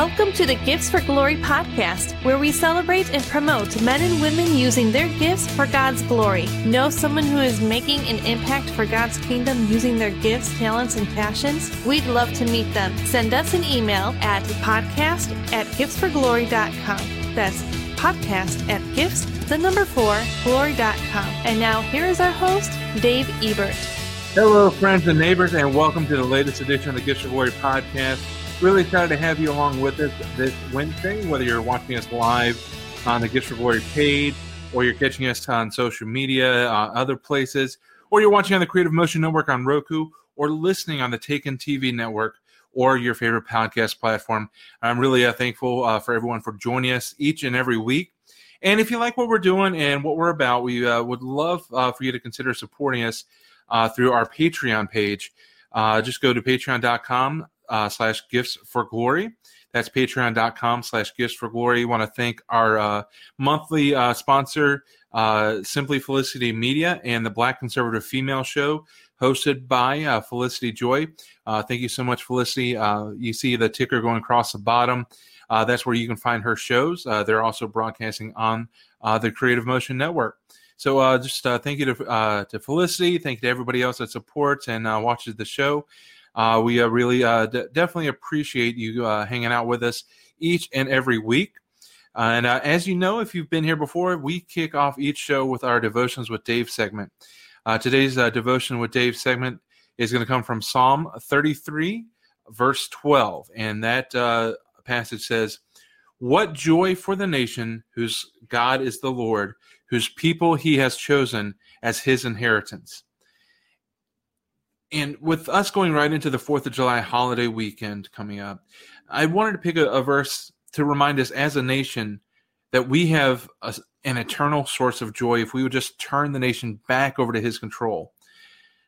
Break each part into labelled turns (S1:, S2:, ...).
S1: Welcome to the Gifts for Glory podcast, where we celebrate and promote men and women using their gifts for God's glory. Know someone who is making an impact for God's kingdom using their gifts, talents, and passions? We'd love to meet them. Send us an email at podcast at giftsforglory.com. That's podcast at gifts, the number four, glory.com. And now here is our host, Dave Ebert.
S2: Hello, friends and neighbors, and welcome to the latest edition of the Gifts for Glory podcast. Really excited to have you along with us this Wednesday, whether you're watching us live on the Gifts for Glory page, or you're catching us on social media, uh, other places, or you're watching on the Creative Motion Network on Roku, or listening on the Taken TV network or your favorite podcast platform. I'm really uh, thankful uh, for everyone for joining us each and every week. And if you like what we're doing and what we're about, we uh, would love uh, for you to consider supporting us uh, through our Patreon page. Uh, just go to patreon.com uh, slash gifts for glory. That's patreon.com slash gifts for glory. want to thank our uh, monthly uh, sponsor, uh, Simply Felicity Media, and the Black Conservative Female Show, hosted by uh, Felicity Joy. Uh, thank you so much, Felicity. you see the ticker going across the bottom. that's where you can find her shows. they're also broadcasting on the Creative Motion Network. So uh, just uh, thank you to uh, to Felicity, thank you to everybody else that supports and watches the show. Uh, we uh, really uh, d- definitely appreciate you uh, hanging out with us each and every week. Uh, and uh, as you know, if you've been here before, we kick off each show with our Devotions with Dave segment. today's Devotion with Dave segment is going to come from Psalm 33, verse 12. And that passage says, What joy for the nation whose God is the Lord, whose people he has chosen as his inheritance. And with us going right into the 4th of July holiday weekend coming up, I wanted to pick a, a verse to remind us as a nation that we have a, an eternal source of joy if we would just turn the nation back over to his control.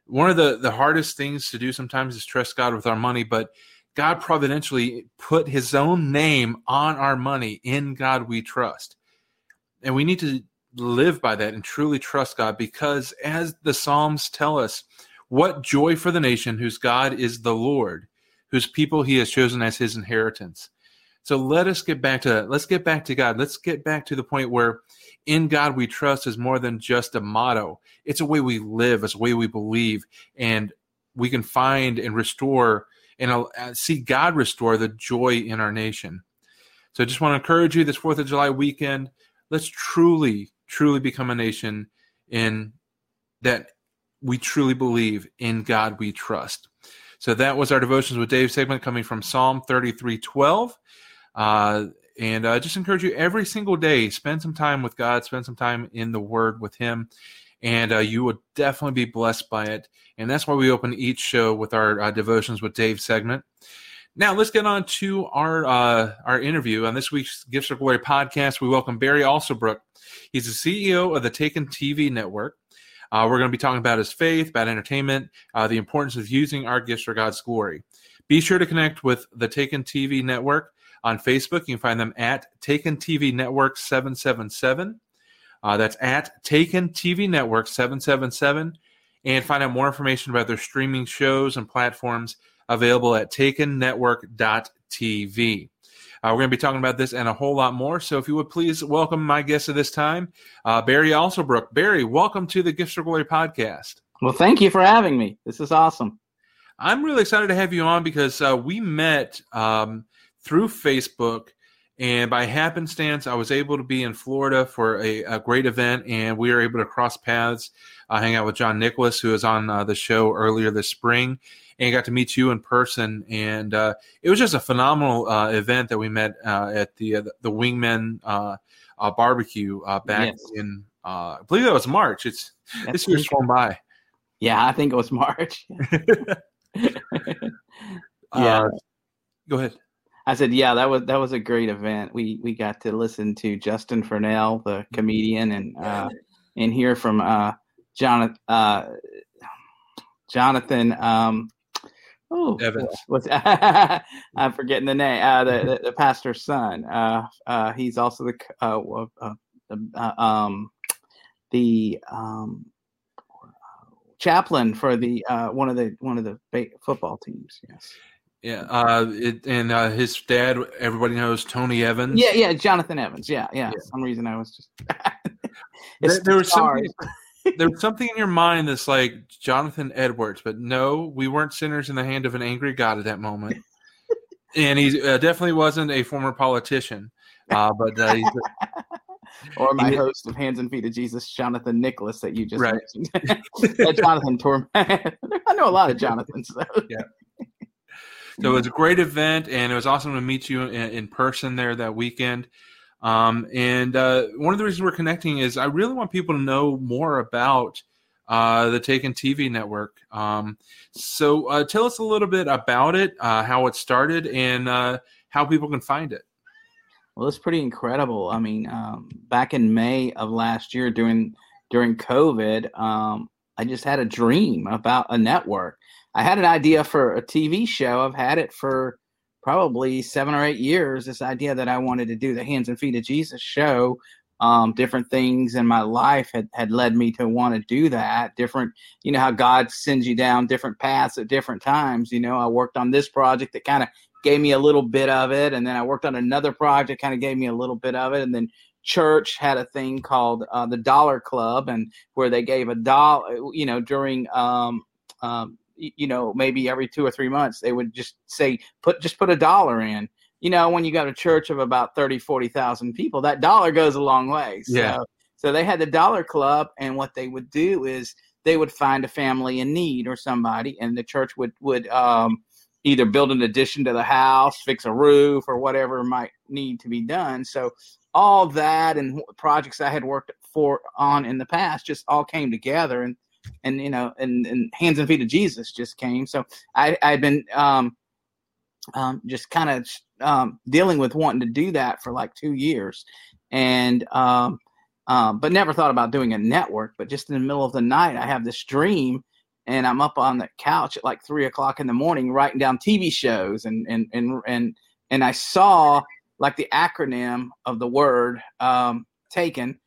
S2: One of the, the hardest things to do sometimes is trust God with our money, but God providentially put his own name on our money. In God we trust. And we need to live by that and truly trust God because, as the Psalms tell us, what joy for the nation whose God is the Lord, whose people he has chosen as his inheritance. So let us get back to. Let's get back to God. Let's get back to the point where in God we trust is more than just a motto. It's a way we live, it's a way we believe, and we can find and restore and uh, see God restore the joy in our nation. So I just want to encourage you this 4th of July weekend. Let's truly, truly become a nation in that we truly believe in God we trust. So that was our devotions with Dave segment coming from Psalm 33 12. Uh, and I uh, just encourage you every single day, spend some time with God, spend some time in the Word with Him, and uh, you will definitely be blessed by it. And that's why we open each show with our uh, devotions with Dave segment. Now let's get on to our uh, our interview on this week's Gifts of Glory podcast. We welcome Barry Alsobrook. He's the CEO of the Taken TV Network. Uh, we're going to be talking about his faith, about entertainment, uh, the importance of using our gifts for God's glory. Be sure to connect with the Taken TV Network on Facebook. You can find them at Taken TV Network 777. Uh, that's at Taken TV Network 777. And find out more information about their streaming shows and platforms available at takennetwork.tv. Uh, we're going to be talking about this and a whole lot more. So if you would please welcome my guest at this time, uh, Barry Alsobrook. Barry, welcome to the Gifts for Glory podcast.
S3: Well, thank you for having me. This is awesome.
S2: I'm really excited to have you on because uh, we met um, through Facebook. And by happenstance, I was able to be in Florida for a, a great event, and we were able to cross paths, uh, hang out with John Nicholas, who was on uh, the show earlier this spring and got to meet you in person. And uh, it was just a phenomenal uh, event that we met uh, at the uh, the Wingmen uh, uh, barbecue back yes. in I believe that was March. It's That's this year's gone by.
S3: Yeah, I think it was March.
S2: yeah. go ahead.
S3: I said, yeah, that was that was a great event. We we got to listen to Justin Furnell, the comedian, and uh, and hear from uh, Jonathan uh, Jonathan um, Oh, Evans. What's, I'm forgetting the name. Uh, the, the, the pastor's son. Uh, uh, he's also the uh, uh, uh, um, the um, chaplain for the one of the one of the football teams. Yes.
S2: Yeah, uh, it, and uh, his dad, everybody knows Tony Evans.
S3: Yeah, yeah, Jonathan Evans. Yeah, yeah. yeah. some reason I was just.
S2: there, there was something. There was something in your mind that's like Jonathan Edwards, but no, we weren't sinners in the hand of an angry God at that moment, and he uh, definitely wasn't a former politician. Uh, but uh,
S3: or my host of Hands and Feet of Jesus, Jonathan Nicholas, that you just right. mentioned. Jonathan Torment. I know a lot of Jonathans. So.
S2: Yeah. So it was a great event, and it was awesome to meet you in, in person there that weekend. Um, and uh, one of the reasons we're connecting is I really want people to know more about uh, the Taken TV network. Um, so uh, tell us a little bit about it, uh, how it started, and uh, how people can find it.
S3: Well, it's pretty incredible. I mean, um, back in May of last year, during during COVID, um, I just had a dream about a network. I had an idea for a TV show. I've had it for probably seven or eight years. This idea that I wanted to do the Hands and Feet of Jesus show. Um, different things in my life had, had led me to want to do that. Different, you know, how God sends you down different paths at different times. You know, I worked on this project that kind of gave me a little bit of it, and then I worked on another project that kind of gave me a little bit of it, and then church had a thing called uh, the Dollar Club, and where they gave a dollar, you know, during um, um, you know maybe every two or three months they would just say put just put a dollar in. You know when you got a church of about 30 40,000 people that dollar goes a long way. So,
S2: yeah.
S3: so they had the dollar club and what they would do is they would find a family in need or somebody and the church would would um, either build an addition to the house fix a roof or whatever might need to be done. So all that and projects i had worked for on in the past just all came together and and you know, and, and hands and feet of Jesus just came. So I I'd been um, um, just kind of um, dealing with wanting to do that for like two years, and um, um, but never thought about doing a network. But just in the middle of the night, I have this dream, and I'm up on the couch at like three o'clock in the morning writing down TV shows, and and and and and I saw like the acronym of the word um, taken.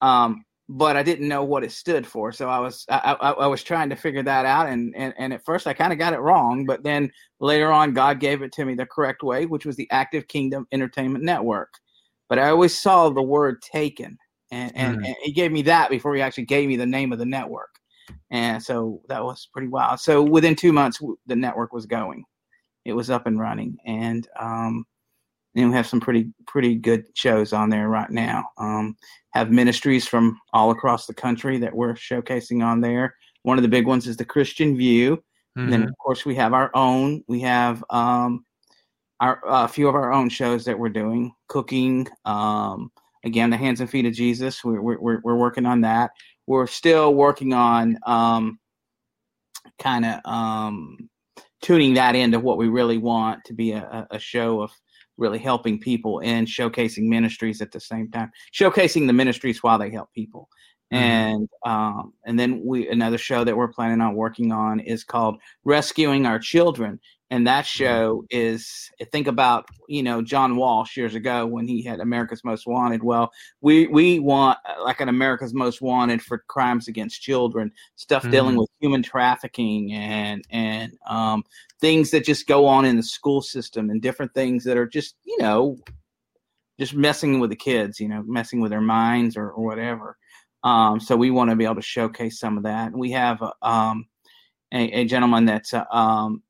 S3: Um, but I didn't know what it stood for. So I was I, I, I was trying to figure that out, and and, and at first I kind of got it wrong, but then later on God gave it to me the correct way, which was the Active Kingdom Entertainment Network. But I always saw the word taken, and and, mm. and He gave me that before He actually gave me the name of the network, and so that was pretty wild. So within two months, the network was going, it was up and running, and um, and we have some pretty pretty good shows on there right now. Um, have ministries from all across the country that we're showcasing on there. One of the big ones is the Christian View. Mm-hmm. then of course we have our own. We have um, our a uh, few of our own shows that we're doing. Cooking. Um, again, the Hands and Feet of Jesus. We're we're we're working on that. We're still working on um, kind of um, tuning that into what we really want to be a, a show of really helping people and showcasing ministries at the same time, showcasing the ministries while they help people. Mm-hmm. And um, and then we another show that we're planning on working on is called Rescuing Our Children, and that show is think about you know John Walsh years ago when he had America's Most Wanted. Well, we we want uh, like an America's Most Wanted for crimes against children, stuff mm-hmm. dealing with human trafficking and and um, things that just go on in the school system and different things that are just you know just messing with the kids, you know, messing with their minds or, or whatever. Um, so we want to be able to showcase some of that. We have um, a, a, gentleman that's an um,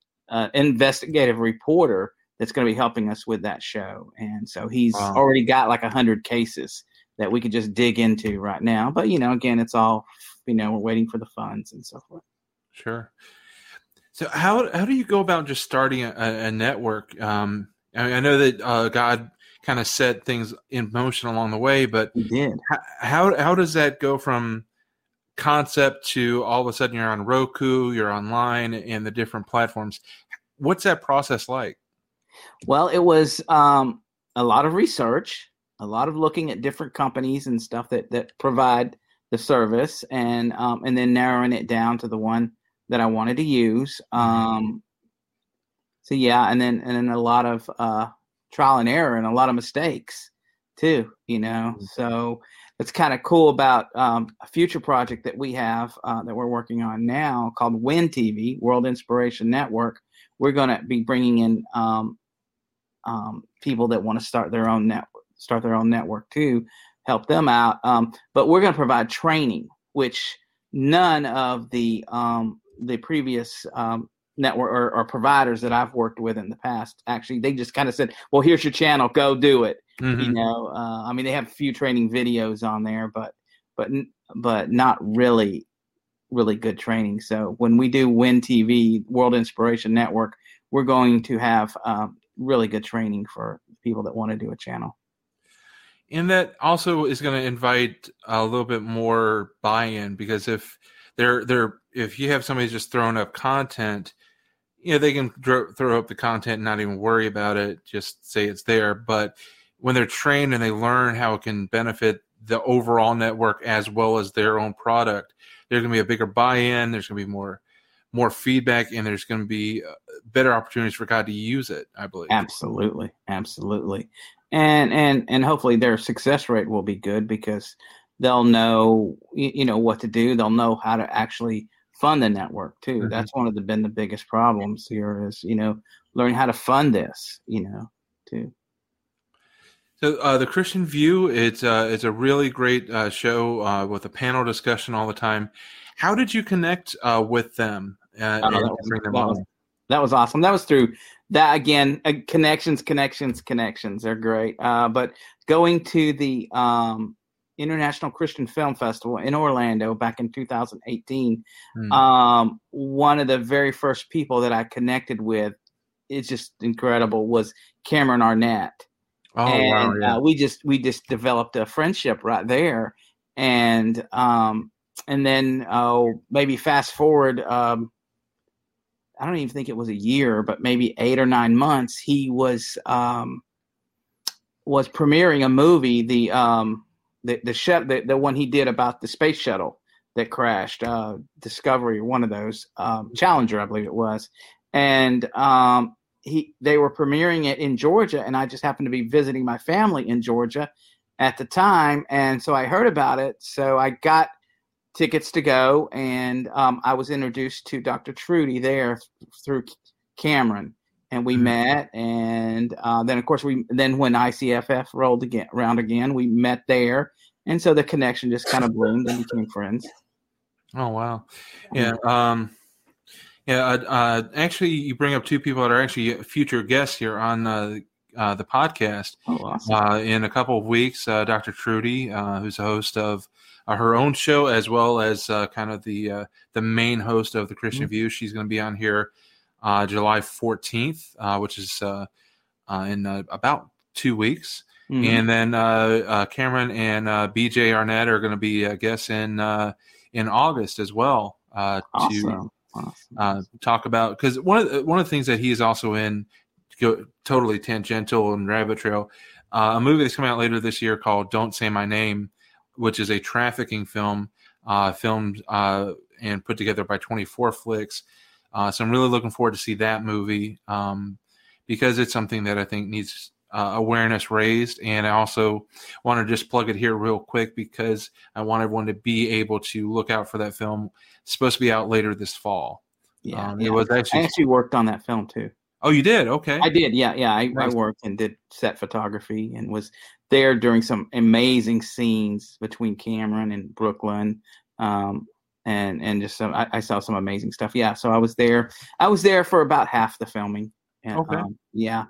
S3: investigative reporter that's going to be helping us with that show, and so he's wow. already got like a hundred cases that we could just dig into right now. But you know, again, it's all you know, we're waiting for the funds and so forth.
S2: Sure. So how how do you go about just starting a, a network? Um, I, mean, I know that uh, God kind of set things in motion along the way, but
S3: he did.
S2: How how does that go from concept to all of a sudden you're on Roku, you're online, and the different platforms? What's that process like?
S3: Well, it was um, a lot of research, a lot of looking at different companies and stuff that that provide the service, and um, and then narrowing it down to the one that I wanted to use. Mm-hmm. Um, so yeah, and then and then a lot of uh, trial and error and a lot of mistakes too. You know, mm-hmm. so it's kind of cool about um, a future project that we have uh, that we're working on now called WIN TV, World Inspiration Network, we're going to be bringing in um, um, people that want to start their own network, start their own network too, help them out. Um, but we're going to provide training, which none of the um, the previous um, network or, or, providers that I've worked with in the past actually they just kind of said, "Well, here's your channel, go do it." Mm-hmm. You know, uh, I mean, they have a few training videos on there, but but but not really really good training. So when we do Win TV World Inspiration Network, we're going to have um, really good training for people that want to do a channel.
S2: And that also is going to invite a little bit more buy-in because if they're they're if you have somebody just throwing up content, you know they can throw up the content and not even worry about it, just say it's there. But when they're trained and they learn how it can benefit the overall network as well as their own product, there's going to be a bigger buy-in. There's going to be more more feedback, and there's going to be uh, better opportunities for God to use it. I believe.
S3: Absolutely, absolutely, and and and hopefully their success rate will be good because they'll know you know what to do. They'll know how to actually fund the network too. Mm-hmm. That's one of the been the biggest problems here is you know learning how to fund this. You know too.
S2: So uh, the Christian View, it's uh, it's a really great uh, show uh, with a panel discussion all the time. How did you connect uh, with them? Uh, oh,
S3: that, was, that, was, that, was, awesome. That was through that again. connections, connections, connections. They're great. but going to the um, International Christian Film Festival in Orlando back in 2018, mm. um, one of the very first people that I connected with, it's just incredible, was Cameron Arnett Oh, and wow, yeah. uh, we just we just developed a friendship right there, and um, and then oh maybe fast forward um, I don't even think it was a year, but maybe eight or nine months. He was um, was premiering a movie, the um, the the, sh- the the one he did about the space shuttle that crashed, uh, Discovery, one of those, um, Challenger, I believe it was, and um, he they were premiering it in Georgia, and I just happened to be visiting my family in Georgia at the time, and so I heard about it. So I got tickets to go, and um, I was introduced to Dr. Trudy there through Cameron, and we mm-hmm. met. And uh, then, of course, we then when ICFF rolled again around again, we met there, and so the connection just kind of bloomed and became friends.
S2: Oh wow, yeah. Um, yeah, uh, uh, actually, you bring up two people that are actually future guests here on uh, uh the podcast.
S3: Oh, awesome.
S2: Uh, in a couple of weeks, uh, Dr. Trudy, who's a host of her own show as well as kind of the the main host of the Christian mm-hmm. View, she's going to be on here July 14th, which is in about two weeks. Mm-hmm. And then Cameron and BJ Arnett are going to be guests in in August as well awesome. to awesome. Uh, talk about because one of the, one of the things that he is also in, go, totally tangential and rabbit trail, uh, a movie that's coming out later this year called "Don't Say My Name," which is a trafficking film, uh, filmed uh, and put together by 24 Flicks. Uh, so I'm really looking forward to see that movie um, because it's something that I think needs uh, awareness raised. And I also want to just plug it here real quick because I want everyone to be able to look out for that film. It's supposed to be out later this fall.
S3: Yeah, um, yeah. it was actually. I actually worked on that film too.
S2: Oh, you did? Okay.
S3: I did. Yeah, yeah. I, nice. I worked and did set photography and was there during some amazing scenes between Cameron and Brooklyn. Um, and and just some, I, I, saw some amazing stuff. Yeah, so I was there. I was there for about half the filming. And, okay. Um, yeah,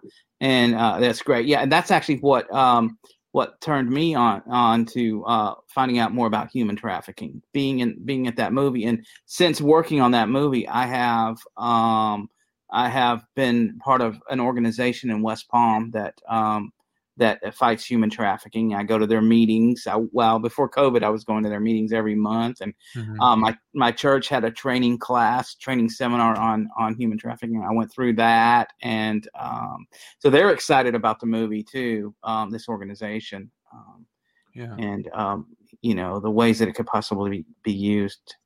S3: and uh, that's great. Yeah, and that's actually what um, what turned me on on to uh, finding out more about human trafficking. Being in being at that movie, and since working on that movie, I have um, I have been part of an organization in West Palm that um, that fights human trafficking. I go to their meetings. I, well, before COVID, I was going to their meetings every month, and mm-hmm. um, my my church had a training class, training seminar on on human trafficking. I went through that, and um, so they're excited about the movie too. Um, this organization, um, yeah, and um, you know the ways that it could possibly be, be used.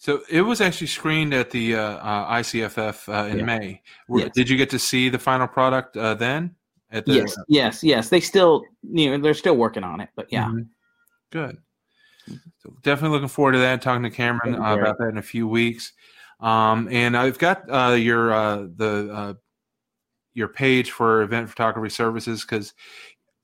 S2: So it was actually screened at the uh, uh, ICFF uh, in yeah. May. Yes. Did you get to see the final product uh, then?
S3: The, yes, yes, yes. They still, you know, they're still working on it, but yeah. Mm-hmm.
S2: Good. So definitely looking forward to that. Talking to Cameron uh, about that in a few weeks. Um, and I've got uh, your uh, the uh, your page for event photography services because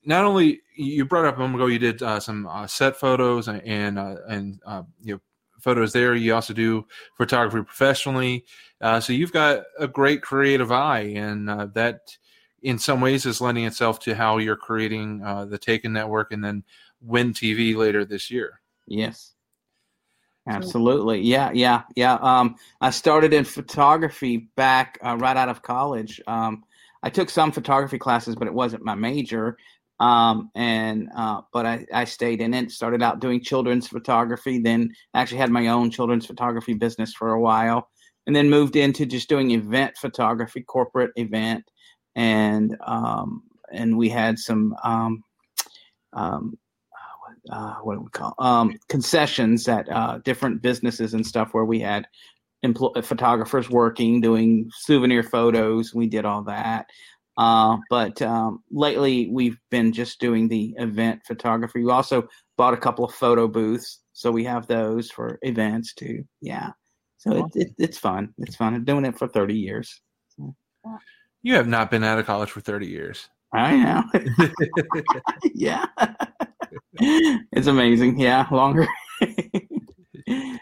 S2: not only you brought up a moment ago you did uh, some uh, set photos and and, uh, and you know photos there. You also do photography professionally, so you've got a great creative eye, and that in some ways is lending itself to how you're creating the Taken Network and then Win TV later this year.
S3: Yes. Absolutely. Yeah, yeah, yeah. Um, I started in photography back uh, right out of college. Um, I took some photography classes, but it wasn't my major. Um, and uh, but I, I stayed in it. Started out doing children's photography, then actually had my own children's photography business for a while, and then moved into just doing event photography, corporate event, and um, and we had some um, um, uh, what do we call um, concessions at uh, different businesses and stuff where we had empl- photographers working doing souvenir photos. We did all that. Uh, but um, lately we've been just doing the event photography. We also bought a couple of photo booths, so we have those for events too. Yeah, so it, it, it's fun. It's fun. I'm doing it for 30 years.
S2: You have not been out of college for 30 years.
S3: I know. yeah. it's amazing. Yeah, longer.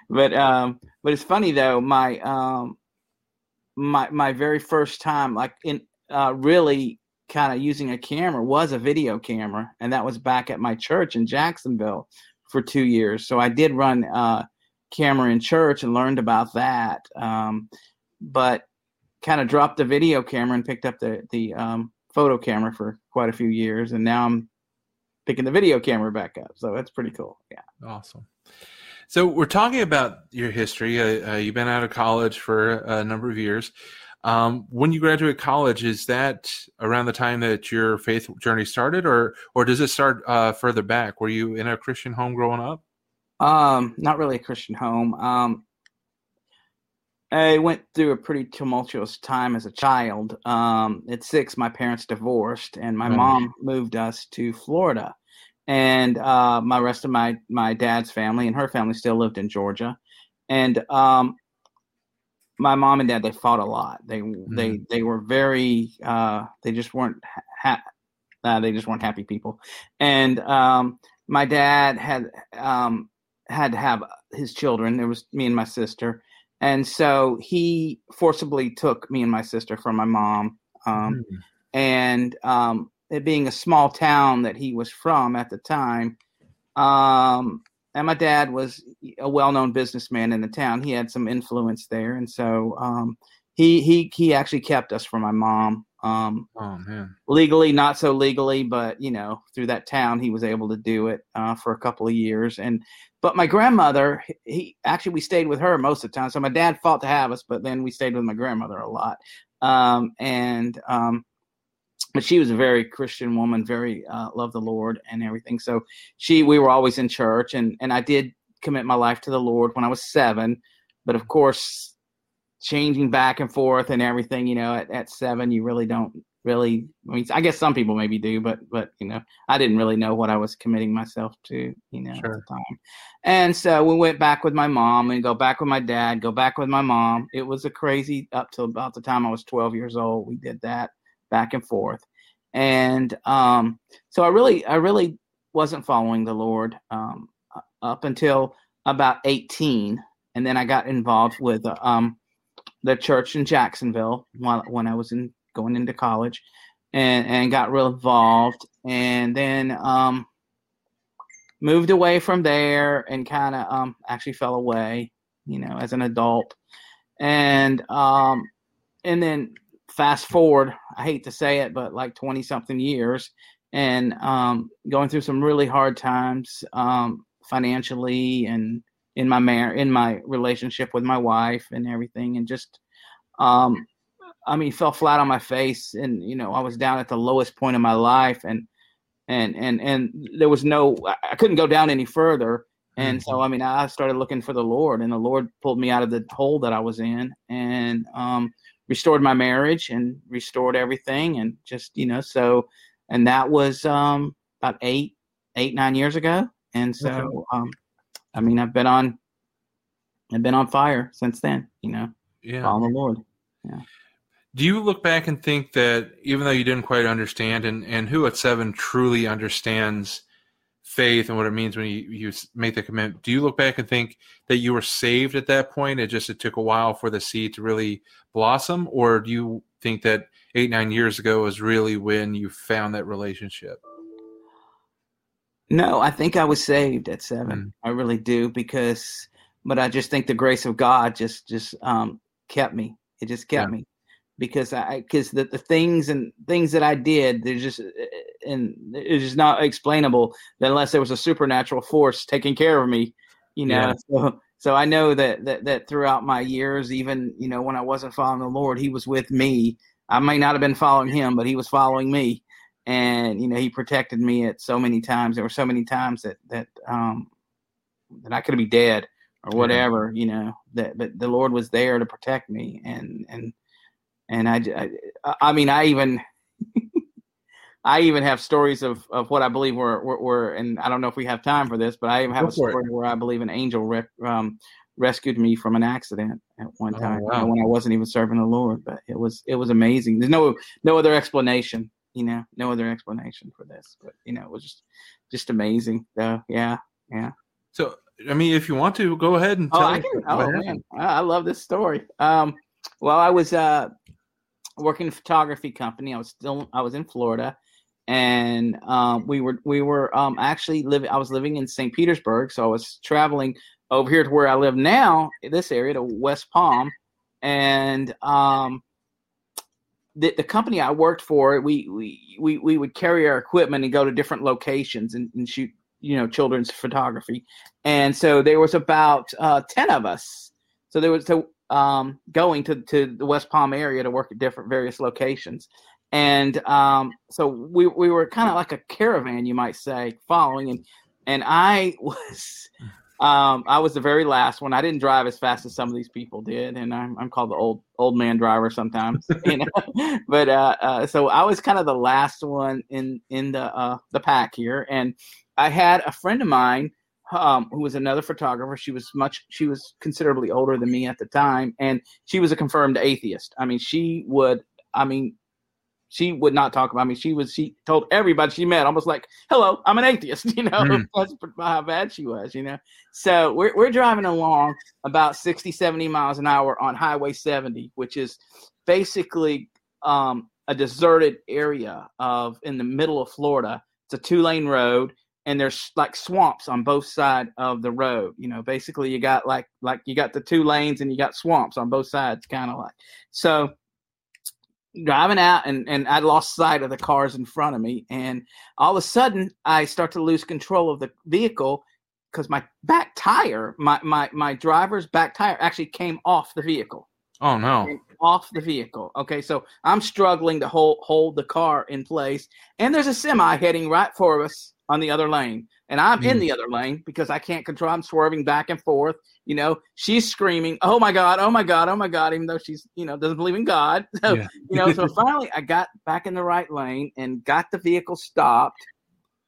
S3: but um, but it's funny though. My um, my my very first time, like in uh, really kind of using a camera, was a video camera, and that was back at my church in Jacksonville for two years. So I did run uh, camera in church and learned about that. Um, but kind of dropped the video camera and picked up the the um, photo camera for quite a few years, and now I'm picking the video camera back up. So that's pretty cool. Yeah.
S2: Awesome. So we're talking about your history. Uh, uh, you've been out of college for a number of years. Um, when you graduate college, is that around the time that your faith journey started, or or does it start uh, further back? Were you in a Christian home growing up?
S3: Um, not really a Christian home. Um, I went through a pretty tumultuous time as a child. Um, at six, my parents divorced, and my mom moved us to Florida. And uh, my rest of my my dad's family and her family still lived in Georgia. And um, my mom and dad they fought a lot. They mm-hmm. they they were very uh, they just weren't ha- uh, they just weren't happy people. And um, my dad had um, had to have his children. There was me and my sister and so he forcibly took me and my sister from my mom. Um, mm. And um, it being a small town that he was from at the time, um, and my dad was a well-known businessman in the town. He had some influence there, and so um, he he he actually kept us from my mom. Um,
S2: oh man!
S3: Legally, not so legally, but you know, through that town, he was able to do it uh, for a couple of years. And but my grandmother, he actually we stayed with her most of the time. So my dad fought to have us, but then we stayed with my grandmother a lot. Um, and um, but she was a very Christian woman, very uh, loved the Lord and everything. So she, we were always in church, and and I did commit my life to the Lord when I was seven. But of course, changing back and forth and everything, you know, at, at seven, you really don't really i mean i guess some people maybe do but but you know i didn't really know what i was committing myself to you know sure. at the time. And so we went back with my mom and go back with my dad go back with my mom. It was a crazy up till about the time i was 12 years old we did that back and forth. And um so i really i really wasn't following the lord um up until about 18 and then i got involved with um the church in jacksonville while when i was in going into college and and got real involved. And then um moved away from there and kind of um actually fell away you know as an adult. And um and then fast forward i hate to say it but like 20 something years and um going through some really hard times um financially and in my mar- in my relationship with my wife and everything and just um I mean, fell flat on my face, and you know, I was down at the lowest point of my life, and and and and there was no, I couldn't go down any further, and so mm-hmm. I mean, I started looking for the Lord, and the Lord pulled me out of the hole that I was in, and um, restored my marriage and restored everything, and just you know, so, and that was um, about eight, eight, nine years ago, and so, um, I mean, I've been on, I've been on fire since then, you know. yeah. follow the Lord. Yeah.
S2: Do you look back and think that even though you didn't quite understand, and, and who at seven truly understands faith and what it means when you, you make the commitment, do you look back and think that you were saved at that point? It just it took a while for the seed to really blossom, or do you think that eight nine years ago was really when you found that relationship?
S3: No, I think I was saved at seven. Mm. I really do because, but I just think the grace of God just just um, kept me. It just kept yeah. me because I because the, the things and things that I did they're just and it's just not explainable unless there was a supernatural force taking care of me, you know. Yeah. So so I know that that that throughout my years, even you know when I wasn't following the Lord, He was with me. I may not have been following Him, but He was following me, and you know He protected me at so many times. There were so many times that that um that I could be dead or whatever, yeah. you know. That but the Lord was there to protect me, and and and I, I, I mean, I even, I even have stories of, of what I believe were, were, were, and I don't know if we have time for this, but I even have Go a story where I believe an angel um, rescued me from an accident at one time oh, wow. when I wasn't even serving the Lord. But it was, it was amazing. There's no, no other explanation, you know, no other explanation for this. But you know, it was just, just amazing. So yeah, yeah.
S2: So I mean, if you want to, go ahead and oh, tell.
S3: Oh, I can, oh man, I love this story. Um, well, I was uh, working in a photography company. I was still I was in Florida, and um, we were we were um, actually living. I was living in St. Petersburg, so I was traveling over here to where I live now, this area to West Palm, and um, the, the company I worked for, we, we we we would carry our equipment and go to different locations and, and shoot you know children's photography, and so there was about uh, ten of us. So there was so um, going to, to the West Palm area to work at different various locations. And um, so we, we were kind of like a caravan, you might say, following. And, and I was, um, I was the very last one. I didn't drive as fast as some of these people did. And I'm, I'm called the old, old man driver sometimes, you know, but, uh, uh, so I was kind of the last one in, in the, uh, the pack here. And I had a friend of mine um, who was another photographer. She was much, she was considerably older than me at the time, and she was a confirmed atheist. I mean, she would, I mean, she would not talk about me. She was, she told everybody she met, almost like, "Hello, I'm an atheist." You know, mm. that's how bad she was. You know, so we're we're driving along about 60, 70 miles an hour on Highway 70, which is basically um, a deserted area of in the middle of Florida. It's a two lane road and there's like swamps on both sides of the road. You know, basically you got like like you got the two lanes and you got swamps on both sides, kind of like. So driving out and and I lost sight of the cars in front of me, and all of a sudden I start to lose control of the vehicle because my back tire, my my my driver's back tire actually came off the vehicle.
S2: Oh no.
S3: Off the vehicle. Okay, so I'm struggling to hold hold the car in place, and there's a semi heading right for us on the other lane and I'm mm. in the other lane because I can't control. I'm swerving back and forth. You know, she's screaming, "Oh my god! Oh my god! Oh my god!" Even though she's, you know, doesn't believe in God. So, yeah. you know, so finally I got back in the right lane and got the vehicle stopped,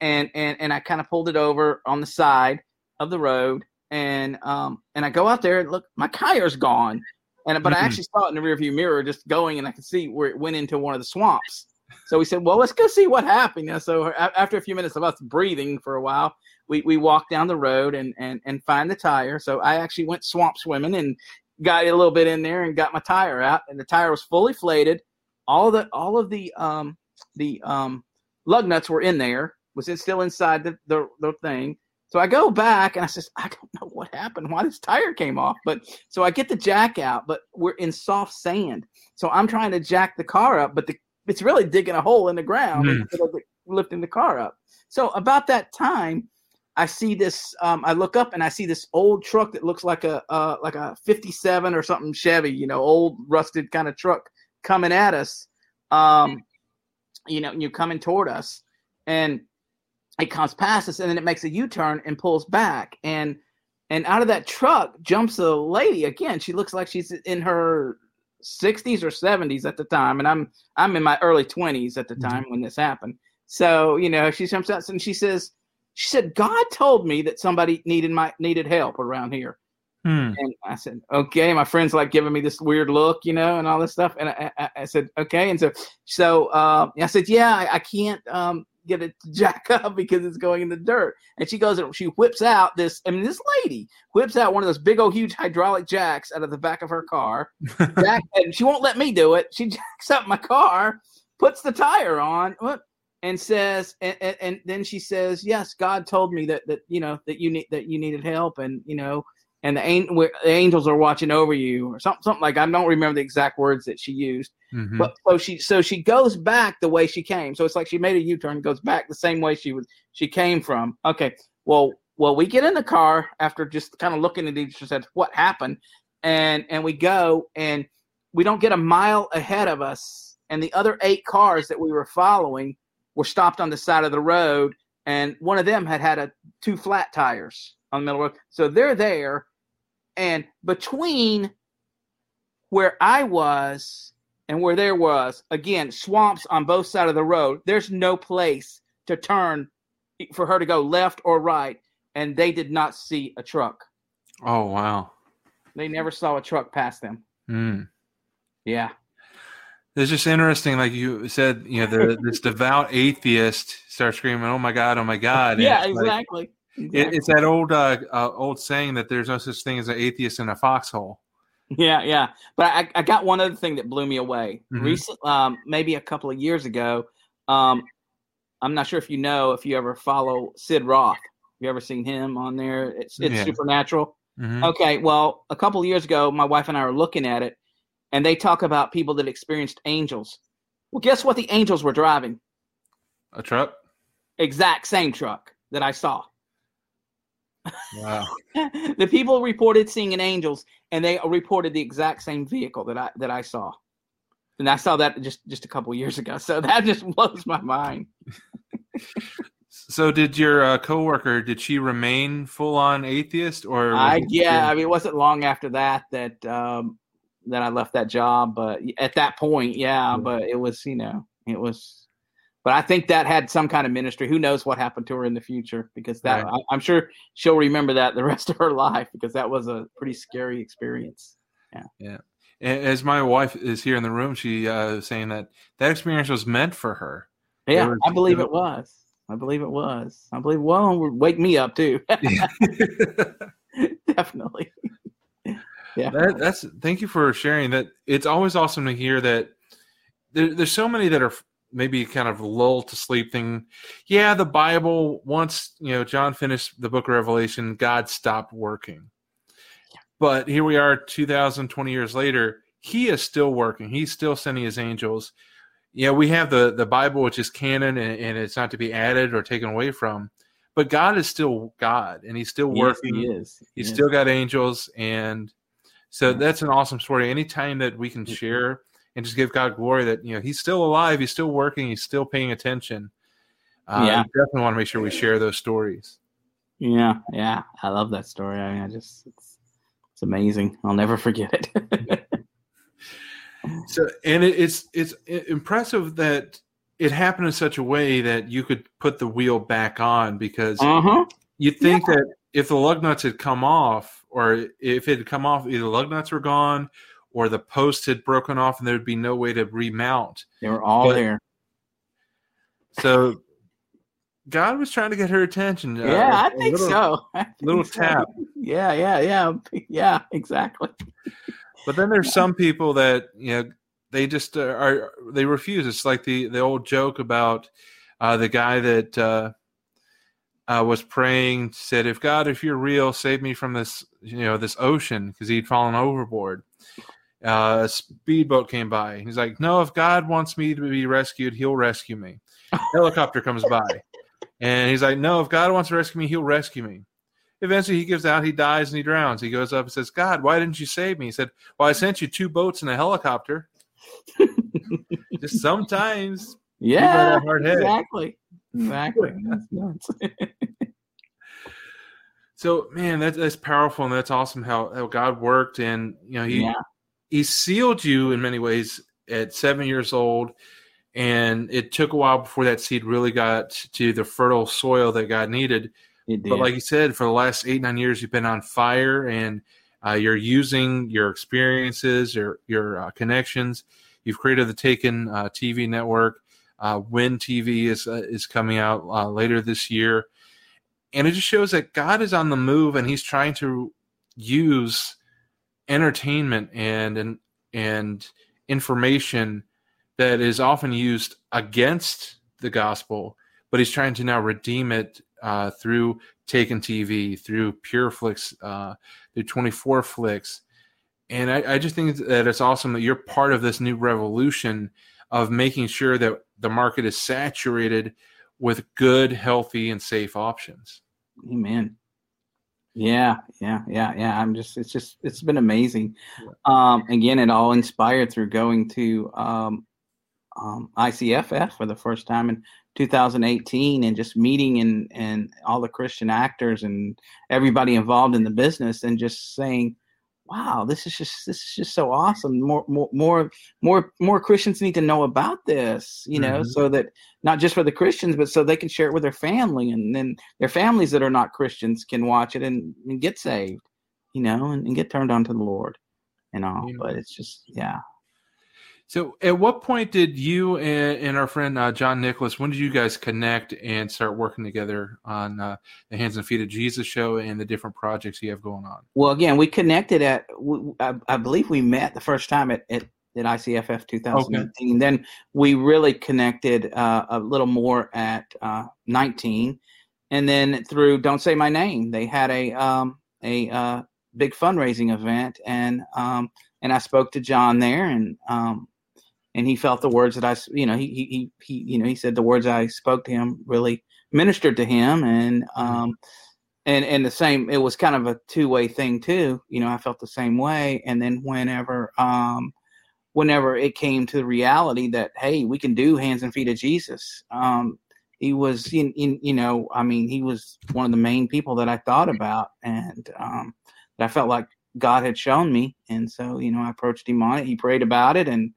S3: and and and I kind of pulled it over on the side of the road, and um and I go out there and look, my tire's gone, and but mm-hmm. I actually saw it in the rearview mirror, just going, and I could see where it went into one of the swamps. So we said, well, let's go see what happened. So after a few minutes of us breathing for a while, we, we walked down the road and, and, and find the tire. So I actually went swamp swimming and got a little bit in there and got my tire out and the tire was fully flated. All the, all of the, um, the, um, lug nuts were in there, was it still inside the, the, the thing. So I go back and I says, I don't know what happened, why this tire came off. But so I get the jack out, but we're in soft sand. So I'm trying to jack the car up, but the it's really digging a hole in the ground mm. instead of lifting the car up. So about that time, I see this. Um, I look up and I see this old truck that looks like a uh, like a '57 or something Chevy, you know, old rusted kind of truck coming at us. Um, you know, you're coming toward us, and it comes past us, and then it makes a U-turn and pulls back, and and out of that truck jumps a lady again. She looks like she's in her 60s or 70s at the time, and I'm I'm in my early 20s at the mm-hmm. time mm-hmm. when this happened. So you know, she comes out and she says, she said, God told me that somebody needed my needed help around here. Hmm. And I said, okay. My friend's like giving me this weird look, you know, and all this stuff. And I, I, I said, okay. And so, so uh, I said, yeah, I, I can't um, get it to jack up because it's going in the dirt. And she goes, and she whips out this. I mean, this lady whips out one of those big old huge hydraulic jacks out of the back of her car. Jack, and she won't let me do it. She jacks up my car, puts the tire on and says and, and, and, then she says yes god told me that that you know that you need that you needed help and you know and the, the angels are watching over you or something something like i don't remember the exact words that she used mm-hmm. but so she so she goes back the way she came so it's like she made a u-turn goes back the same way she was she came from okay well well we get in the car after just kind of looking at each other said what happened and and we go and we don't get a mile ahead of us and the other eight cars that we were following were stopped on the side of the road, and one of them had had a two flat tires on the middle road. So they're there, and between where I was and where there was, again, swamps on both sides of the road. There's no place to turn for her to go left or right, and they did not see a truck.
S2: Oh wow!
S3: They never saw a truck pass them.
S2: Mm.
S3: Yeah.
S2: It's just interesting, like you said, you know, the, this devout atheist starts screaming, "Oh my God! Oh my God!"
S3: yeah, exactly. Like,
S2: exactly. It, it's that old uh, uh, old saying that there's no such thing as an atheist in a foxhole.
S3: Yeah, yeah. But I, I got one other thing that blew me away. Mm-hmm. Recent, um, maybe a couple of years ago. Um, I'm not sure if you know if you ever follow Sid Roth. Have you ever seen him on there? It's it's yeah. supernatural. Mm-hmm. Okay, well, a couple of years ago, my wife and I were looking at it, and they talk about people that experienced angels. Well, guess what the angels were driving?
S2: A truck?
S3: Exact same truck that I saw.
S2: Wow.
S3: the people reported seeing an angels and they reported the exact same vehicle that I that I saw. And I saw that just just a couple years ago. So that just blows my mind.
S2: so did your uh, coworker did she remain full on atheist or
S3: I yeah, I mean it wasn't long after that that um then I left that job. But at that point, yeah, but it was, you know, it was. But I think that had some kind of ministry. Who knows what happened to her in the future? Because that right. I, am sure she'll remember that the rest of her life because that was a pretty scary experience. Yeah.
S2: Yeah. As my wife is here in the room, she uh, saying that that experience was meant for her.
S3: Yeah, I believe it was. I believe it was. I believe. Well, would wake me up too. Definitely
S2: yeah that, that's thank you for sharing that it's always awesome to hear that there, there's so many that are maybe kind of lull to sleep thing. Yeah the bible once you know john finished the book of revelation god stopped working. But here we are 2020 years later he is still working. He's still sending his angels. Yeah we have the the bible which is canon and, and it's not to be added or taken away from but god is still god and he's still working
S3: yes, he is.
S2: He he's is. still got angels and so that's an awesome story. Anytime that we can share and just give God glory that you know He's still alive, He's still working, He's still paying attention. Uh, yeah, definitely want to make sure we share those stories.
S3: Yeah, yeah, I love that story. I mean, I just it's, it's amazing. I'll never forget it.
S2: so, and it, it's it's impressive that it happened in such a way that you could put the wheel back on because uh-huh. you think yeah. that if the lug nuts had come off or if it had come off, either lug nuts were gone or the post had broken off and there'd be no way to remount.
S3: They were all but, there.
S2: So God was trying to get her attention.
S3: Uh, yeah, uh, I think little, so.
S2: I think little so. tap.
S3: Yeah, yeah, yeah, yeah, exactly.
S2: But then there's some people that you know they just uh, are they refuse. It's like the the old joke about uh, the guy that uh, uh, was praying, said, "If God, if you're real, save me from this, you know, this ocean," because he'd fallen overboard. Uh, a speedboat came by. He's like, "No, if God wants me to be rescued, He'll rescue me." Helicopter comes by, and he's like, "No, if God wants to rescue me, He'll rescue me." Eventually, he gives out. He dies and he drowns. He goes up and says, "God, why didn't you save me?" He said, "Well, I sent you two boats and a helicopter." Just sometimes,
S3: yeah, exactly. Exactly.
S2: so man, that's that's powerful and that's awesome how, how God worked and you know he yeah. He sealed you in many ways at seven years old and it took a while before that seed really got to the fertile soil that God needed. But like you said, for the last eight nine years, you've been on fire, and Uh, you're using your experiences, your your uh, connections. You've created the Taken uh, TV network. Uh, Win TV is uh, is coming out uh, later this year, and it just shows that God is on the move, and He's trying to use entertainment and and and information that is often used against the gospel, but He's trying to now redeem it uh, through Taken TV, through PureFlix, uh, through 24Flix. And I, I, just think that it's awesome that you're part of this new revolution of making sure that the market is saturated with good, healthy, and safe options.
S3: Amen. Yeah, yeah, yeah, yeah. I'm just, it's just, it's been amazing. Um, again, it all inspired through going to um, um, ICFF for the first time in 2018 and just meeting and and all the Christian actors and everybody involved in the business and just saying, "Wow, this is just this is just so awesome. More more more more more Christians need to know about this, you know, mm-hmm. so that not just for the Christians, but so they can share it with their family and then their families that are not Christians can watch it and, and get saved, you know, and, and get turned on to the Lord and all. Yeah. But it's just yeah,
S2: so, at what point did you and, and our friend uh, John Nicholas, when did you guys connect and start working together on uh, the Hands and Feet of Jesus show and the different projects you have going on?
S3: Well, again, we connected at, I, I believe we met the first time at, at, at ICFF 2018. Okay. Then we really connected uh, a little more at uh, 19. And then through Don't Say My Name, they had a, um, a uh, big fundraising event. And, um, and I spoke to John there and, um, and he felt the words that I, you know, he he he, you know, he said the words I spoke to him really ministered to him, and um, and and the same, it was kind of a two way thing too. You know, I felt the same way, and then whenever um, whenever it came to the reality that hey, we can do hands and feet of Jesus, um, he was in, in you know, I mean, he was one of the main people that I thought about, and um, that I felt like God had shown me, and so you know, I approached him on it. He prayed about it, and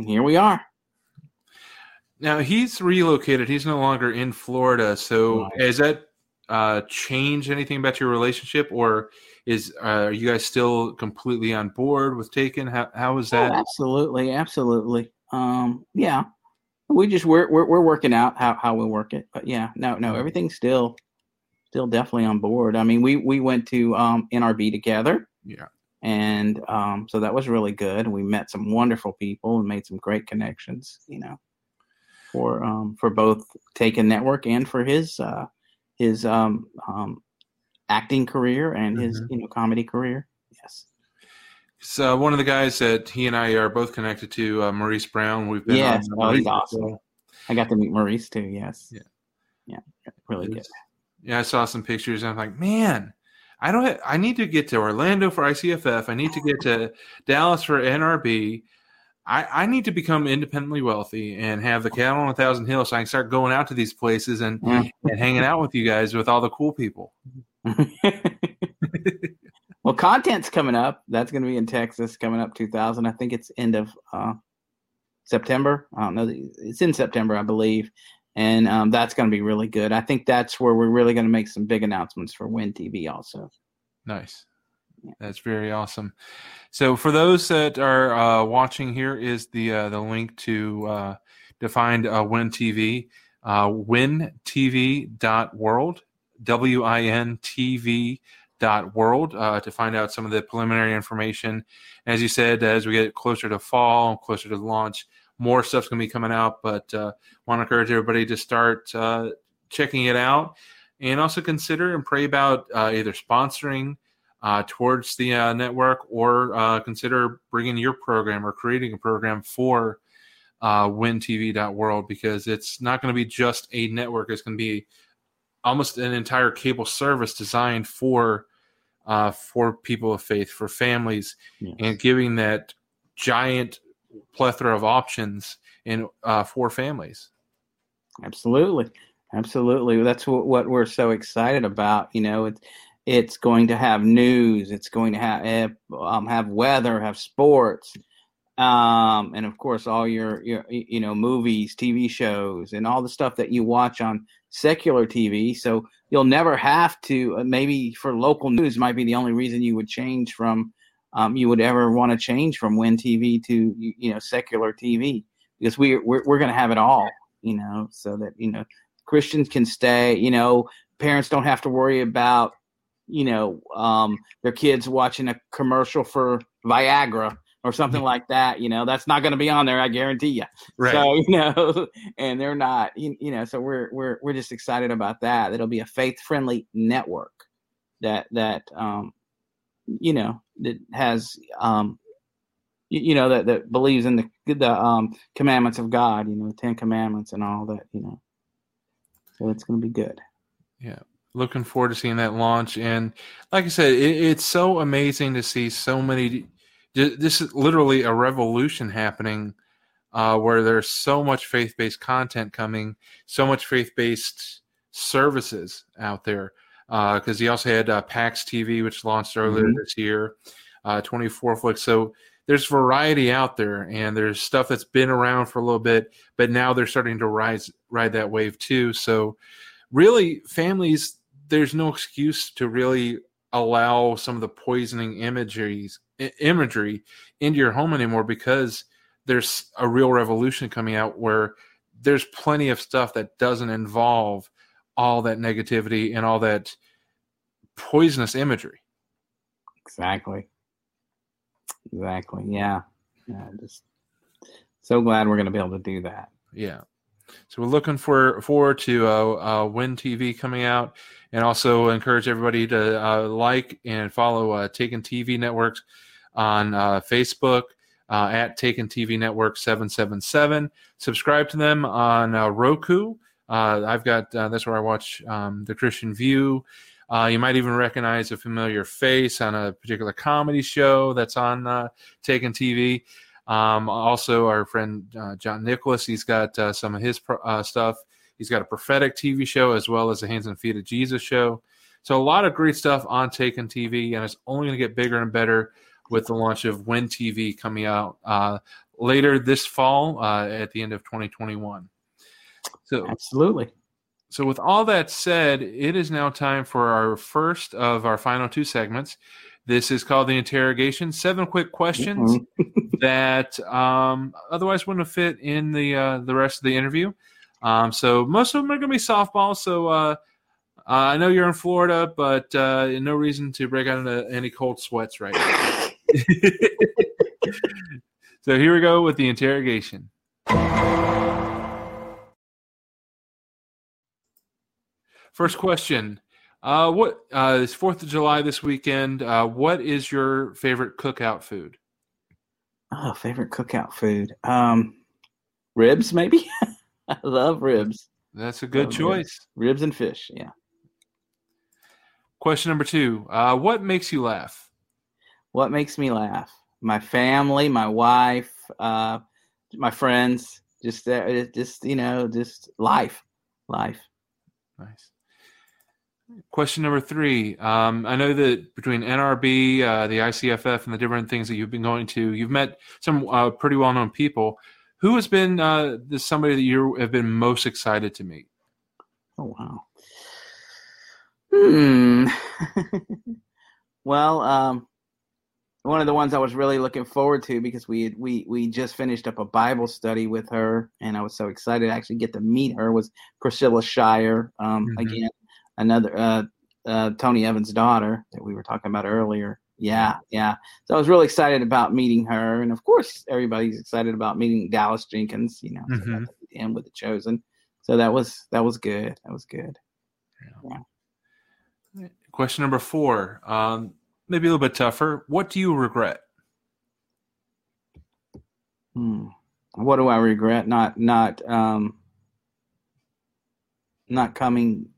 S3: and here we are.
S2: Now he's relocated. He's no longer in Florida. So right. has that uh, changed anything about your relationship, or is uh, are you guys still completely on board with Taken? How how is that?
S3: Oh, absolutely, absolutely. Um, yeah, we just we're, we're we're working out how how we work it. But yeah, no, no, everything's still still definitely on board. I mean, we we went to um, NRB together.
S2: Yeah
S3: and um, so that was really good. We met some wonderful people and made some great connections. You know, for um, for both Taken Network and for his uh, his um, um, acting career and his mm-hmm. you know comedy career. Yes.
S2: So one of the guys that he and I are both connected to, uh, Maurice Brown. We've been
S3: yes, oh, he's awesome. I got to meet Maurice too. Yes. Yeah. Yeah. Really good.
S2: Yeah, I saw some pictures and I'm like, man, I don't. Have, I need to get to Orlando for ICFF. I need to get to Dallas for NRB. I, I need to become independently wealthy and have the cattle on a thousand hills so I can start going out to these places and, and hanging out with you guys with all the cool people.
S3: well, content's coming up. That's going to be in Texas coming up 2000. I think it's end of uh, September. I don't know. It's in September, I believe and um, that's going to be really good. I think that's where we're really going to make some big announcements for Win TV also.
S2: Nice. Yeah. That's very awesome. So for those that are uh, watching, here is the uh, the link to uh, to find uh, Win TV, uh, wintv.world, W I N T V dot world uh, to find out some of the preliminary information. As you said, as we get closer to fall, closer to the launch, more stuff's going to be coming out, but uh, want to encourage everybody to start uh, checking it out and also consider and pray about uh, either sponsoring uh, towards the uh, network or uh, consider bringing your program or creating a program for uh, wintv.world because it's not going to be just a network. It's going to be almost an entire cable service designed for uh, for people of faith, for families, yes. and giving that giant plethora of options in uh, for families.
S3: Absolutely, absolutely. That's what, what we're so excited about. You know, it's it's going to have news. It's going to have um, have weather, have sports, um, and of course all your your you know movies, TV shows, and all the stuff that you watch on secular TV. So you'll never have to. Uh, maybe for local news might be the only reason you would change from. Um, you would ever want to change from WIN TV to you know secular TV because we we're, we're going to have it all. You know, so that you know Christians can stay. You know, parents don't have to worry about you know um, their kids watching a commercial for Viagra or something like that. You know, that's not going to be on there. I guarantee you. Right. So you know, and they're not. You, you know, so we're we're we're just excited about that. It'll be a faith friendly network that that um, you know that has um, you, you know that that believes in the the um commandments of God. You know, the Ten Commandments and all that. You know, so it's going to be good.
S2: Yeah looking forward to seeing that launch. And like I said, it, it's so amazing to see so many this is literally a revolution happening uh, where there's so much faith-based content coming, so much faith-based services out there. Because uh, he also had uh, PAX TV, which launched earlier mm-hmm. this year, uh, 24Flix. So there's variety out there, and there's stuff that's been around for a little bit, but now they're starting to rise ride that wave too. So really, families, there's no excuse to really allow some of the poisoning imageries imagery into your home anymore because there's a real revolution coming out where there's plenty of stuff that doesn't involve all that negativity and all that poisonous imagery.
S3: Exactly. Exactly. Yeah. Yeah. Just so glad we're going to be able to do that.
S2: Yeah. So we're looking for forward to uh, uh, WIN TV coming out, and also encourage everybody to uh, like and follow uh, Taken TV Networks on uh, Facebook uh, at Taken TV Network 777. Subscribe to them on uh, Roku. Uh, I've got uh, that's where I watch um, the Christian View. Uh, you might even recognize a familiar face on a particular comedy show that's on Taken TV. Um, also, our friend John Nicholas, he's got some of his pro- stuff. He's got a prophetic TV show as well as the Hands and Feet of Jesus show. So a lot of great stuff on Taken TV, and it's only going to get bigger and better with the launch of WIN TV coming out uh, later this fall uh, at the end of 2021.
S3: So absolutely.
S2: So with all that said, it is now time for our first of our final two segments. This is called the interrogation. Seven quick questions mm-hmm. that um, otherwise wouldn't have fit in the uh, the rest of the interview. Um, so most of them are going to be softball. So uh, I know you're in Florida, but uh, no reason to break out into any cold sweats right now. so here we go with the interrogation. First question. Uh, what uh, it's Fourth of July this weekend. Uh, what is your favorite cookout food?
S3: Oh, favorite cookout food. Um, ribs, maybe. I love ribs.
S2: That's a good love choice.
S3: Ribs. ribs. and fish. Yeah.
S2: Question number two. Uh, what makes you laugh?
S3: what makes me laugh? My family, my wife, uh, my friends, just uh, just you know, just life, life.
S2: Nice. Question number three. Um, I know that between NRB, uh, the ICFF, and the different things that you've been going to, you've met some uh, pretty well-known people. Who has been uh, this somebody that you have been most excited to meet?
S3: Oh wow. Hmm. well, um, one of the ones I was really looking forward to because we had, we we just finished up a Bible study with her, and I was so excited to actually get to meet her. Was Priscilla Shirer um, mm-hmm. again, another uh, uh, Tony Evans' daughter that we were talking about earlier. Yeah, yeah. So I was really excited about meeting her, and of course, everybody's excited about meeting Dallas Jenkins. You know, mm-hmm. and with the Chosen. So that was that was good. That was good. Yeah.
S2: yeah. Question number four. Um, maybe a little bit tougher. What do you regret?
S3: Hmm. What do I regret? Not not um not coming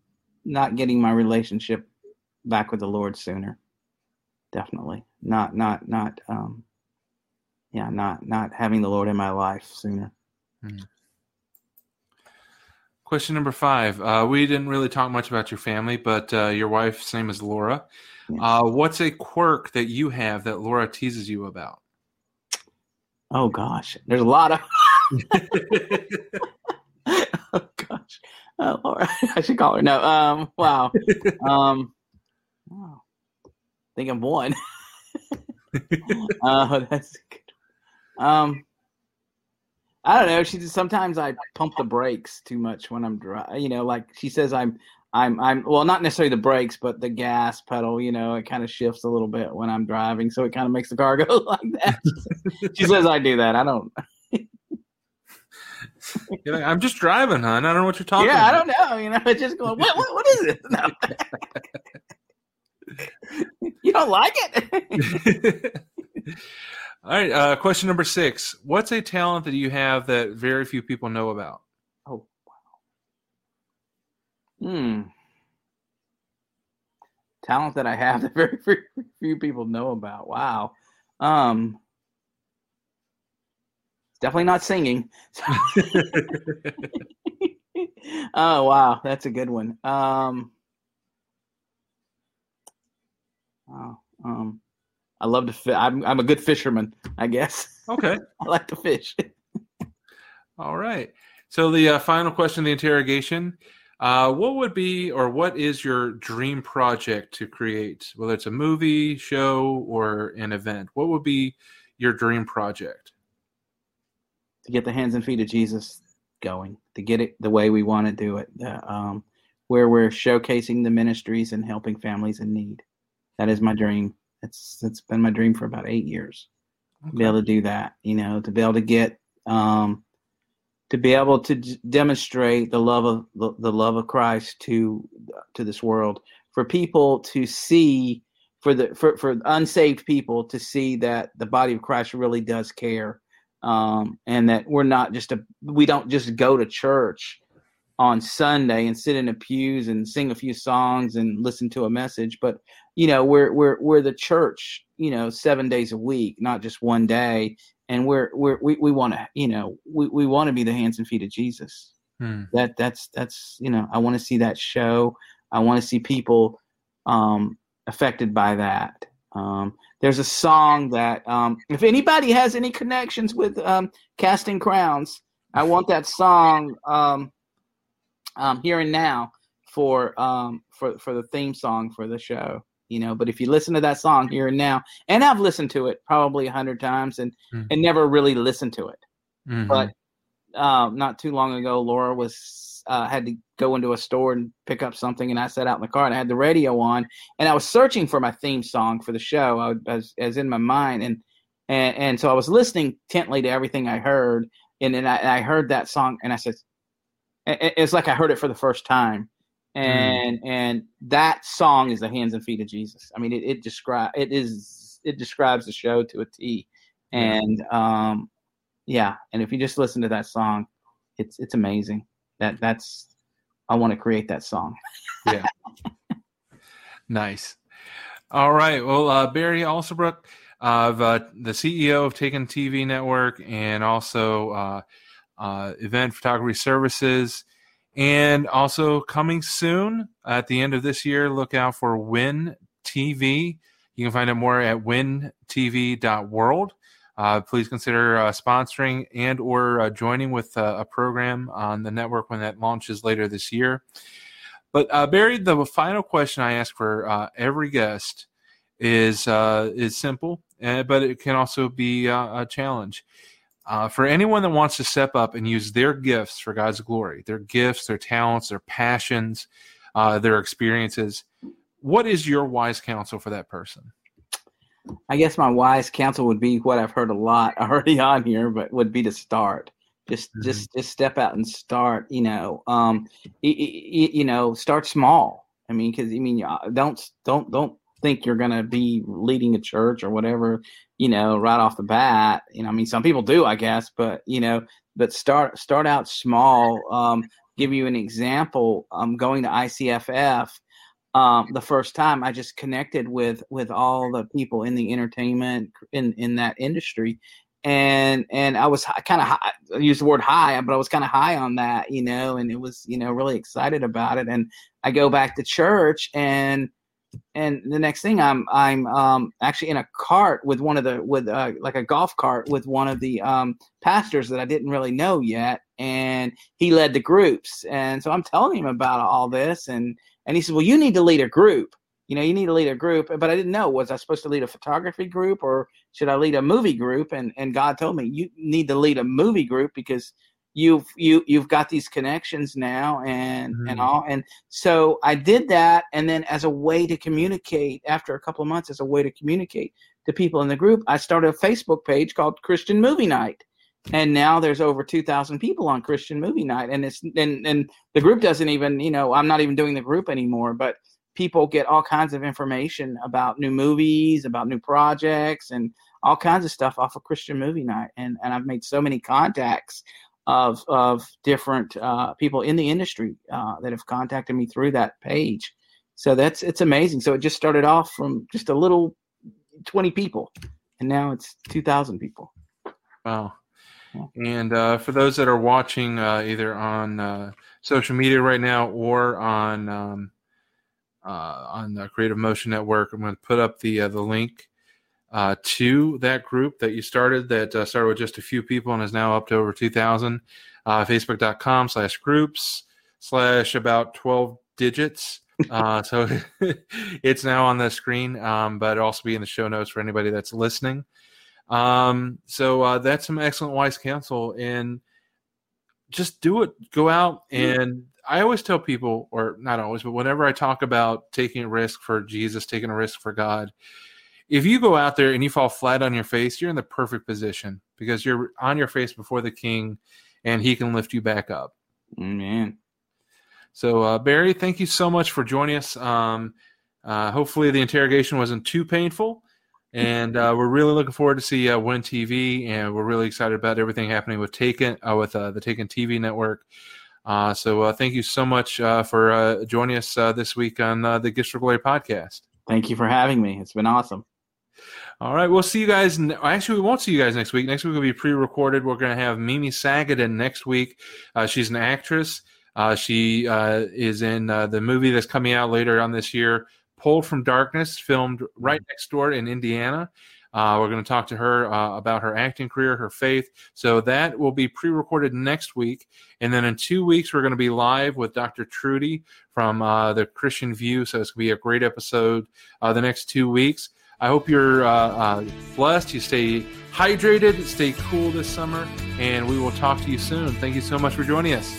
S3: not getting my relationship back with the Lord sooner. Definitely. Not not not um yeah, not not having the Lord in my life sooner. Hmm.
S2: Question number five. Uh, we didn't really talk much about your family, but uh, your wife's name is Laura. Uh, what's a quirk that you have that Laura teases you about?
S3: Oh gosh, there's a lot of. oh gosh, Oh, right. I should call her. No. Um. Wow. um. Wow. I think I'm one. uh, that's good. Um. I don't know. She just sometimes I pump the brakes too much when I'm driving. You know, like she says, I'm, I'm, I'm. Well, not necessarily the brakes, but the gas pedal. You know, it kind of shifts a little bit when I'm driving, so it kind of makes the car go like that. she says I do that. I don't.
S2: Like, I'm just driving, hon. I don't know what you're talking.
S3: Yeah,
S2: about.
S3: Yeah, I don't know. You know, it's just going. What? What, what is this? No. you don't like it?
S2: All right. Uh, question number six. What's a talent that you have that very few people know about?
S3: Oh, wow. Hmm. Talent that I have that very few people know about. Wow. Um. Definitely not singing. oh wow, that's a good one. Um. Wow. Um. I love to fish. I'm I'm a good fisherman, I guess.
S2: Okay.
S3: I like to fish.
S2: All right. So the uh, final question, the interrogation. Uh, what would be or what is your dream project to create, whether it's a movie, show, or an event? What would be your dream project?
S3: To get the hands and feet of Jesus going, to get it the way we want to do it, um, where we're showcasing the ministries and helping families in need. That is my dream. It's it's been my dream for about eight years okay. to be able to do that. You know, to be able to get um, to be able to d- demonstrate the love of the, the love of Christ to to this world for people to see for the for, for unsaved people to see that the body of Christ really does care um, and that we're not just a we don't just go to church on Sunday and sit in the pews and sing a few songs and listen to a message, but you know we're we're we're the church, you know, seven days a week, not just one day, and we're we're we, we want to you know we, we want to be the hands and feet of Jesus. Hmm. That that's that's you know I want to see that show. I want to see people um, affected by that. Um, there's a song that um, if anybody has any connections with um, Casting Crowns, I want that song. Um, um, here and now for um, for for the theme song for the show. You know, but if you listen to that song here and now, and I've listened to it probably a hundred times and mm-hmm. and never really listened to it, mm-hmm. but um, not too long ago, Laura was uh, had to go into a store and pick up something, and I sat out in the car and I had the radio on, and I was searching for my theme song for the show. I was, as, as in my mind, and and and so I was listening intently to everything I heard, and then I, I heard that song, and I said, it's like I heard it for the first time. Mm. And mm. and that song is the hands and feet of Jesus. I mean, it, it describe it is it describes the show to a T. And um, yeah, and if you just listen to that song, it's it's amazing. That that's I want to create that song.
S2: yeah. Nice. All right. Well, uh, Barry Alsobrook, of uh, the CEO of Taken TV Network, and also uh, uh, event photography services. And also coming soon at the end of this year, look out for Win TV. You can find out more at wintv.world. Uh, please consider uh, sponsoring and or uh, joining with uh, a program on the network when that launches later this year. But uh, Barry, the final question I ask for uh, every guest is is simple, but it can also be a challenge. For anyone that wants to step up and use their gifts for God's glory, their gifts, their talents, their passions, their experiences, what is your wise counsel for that person?
S3: I guess my wise counsel would be what I've heard a lot already on here, but would be to start. Just, mm-hmm. just, just step out and start. You know, um, you, you know, start small. I mean, because I mean, don't, don't, don't think you're going to be leading a church or whatever, you know, right off the bat. You know, I mean, some people do, I guess, but you know, but start start out small. Um, give you an example. I'm going to ICFF. Um, the first time I just connected with with all the people in the entertainment in in that industry, and and I was kind of I use the word high, but I was kind of high on that, you know, and it was you know really excited about it. And I go back to church and and the next thing I'm I'm um, actually in a cart with one of the with uh, like a golf cart with one of the um, pastors that I didn't really know yet, and he led the groups, and so I'm telling him about all this, and and he said, well, you need to lead a group. You know, you need to lead a group, but I didn't know was I supposed to lead a photography group or should I lead a movie group? And and God told me you need to lead a movie group because you've you you've got these connections now and mm-hmm. and all and so i did that and then as a way to communicate after a couple of months as a way to communicate to people in the group i started a facebook page called christian movie night and now there's over 2000 people on christian movie night and it's and and the group doesn't even you know i'm not even doing the group anymore but people get all kinds of information about new movies about new projects and all kinds of stuff off of christian movie night and and i've made so many contacts of of different uh, people in the industry uh, that have contacted me through that page. So that's it's amazing. So it just started off from just a little twenty people, and now it's two thousand people.
S2: Wow. And uh, for those that are watching uh, either on uh, social media right now or on um, uh, on the Creative Motion Network, I'm going to put up the the link uh, to that group that you started that uh, started with just a few people and is now up to over 2,000. Uh, Facebook.com slash groups slash about 12 digits. Uh, so it's now on the screen, um, but also be in the show notes for anybody that's listening. Um, so uh, that's some excellent wise counsel. And just do it. Go out and I always tell people, or not always, but whenever I talk about taking a risk for Jesus, taking a risk for God, if you go out there and you fall flat on your face, you're in the perfect position because you're on your face before the king and he can lift you back up.
S3: Man.
S2: So, uh, Barry, thank you so much for joining us. Um, uh, hopefully, the interrogation wasn't too painful. And uh, we're really looking forward to see uh, Win TV, and we're really excited about everything happening with Taken, uh, with uh, the Taken TV network. Uh, so, uh, thank you so much for joining us this week on the Gifts for Glory podcast.
S3: Thank you for having me. It's been awesome.
S2: All right, we'll see you guys. Actually, we won't see you guys next week. Next week will be pre-recorded. We're going to have Mimi Sagadan next week. Uh, she's an actress. Uh, she uh, is in uh, the movie that's coming out later on this year, "Pulled from Darkness," filmed right next door in Indiana. Uh, we're going to talk to her uh, about her acting career, her faith. So that will be pre-recorded next week, and then in two weeks we're going to be live with Dr. Trudy from the Christian View. So it's going to be a great episode. the next two weeks. I hope you're uh, uh, blessed. You stay hydrated, stay cool this summer, and we will talk to you soon. Thank you so much for joining us.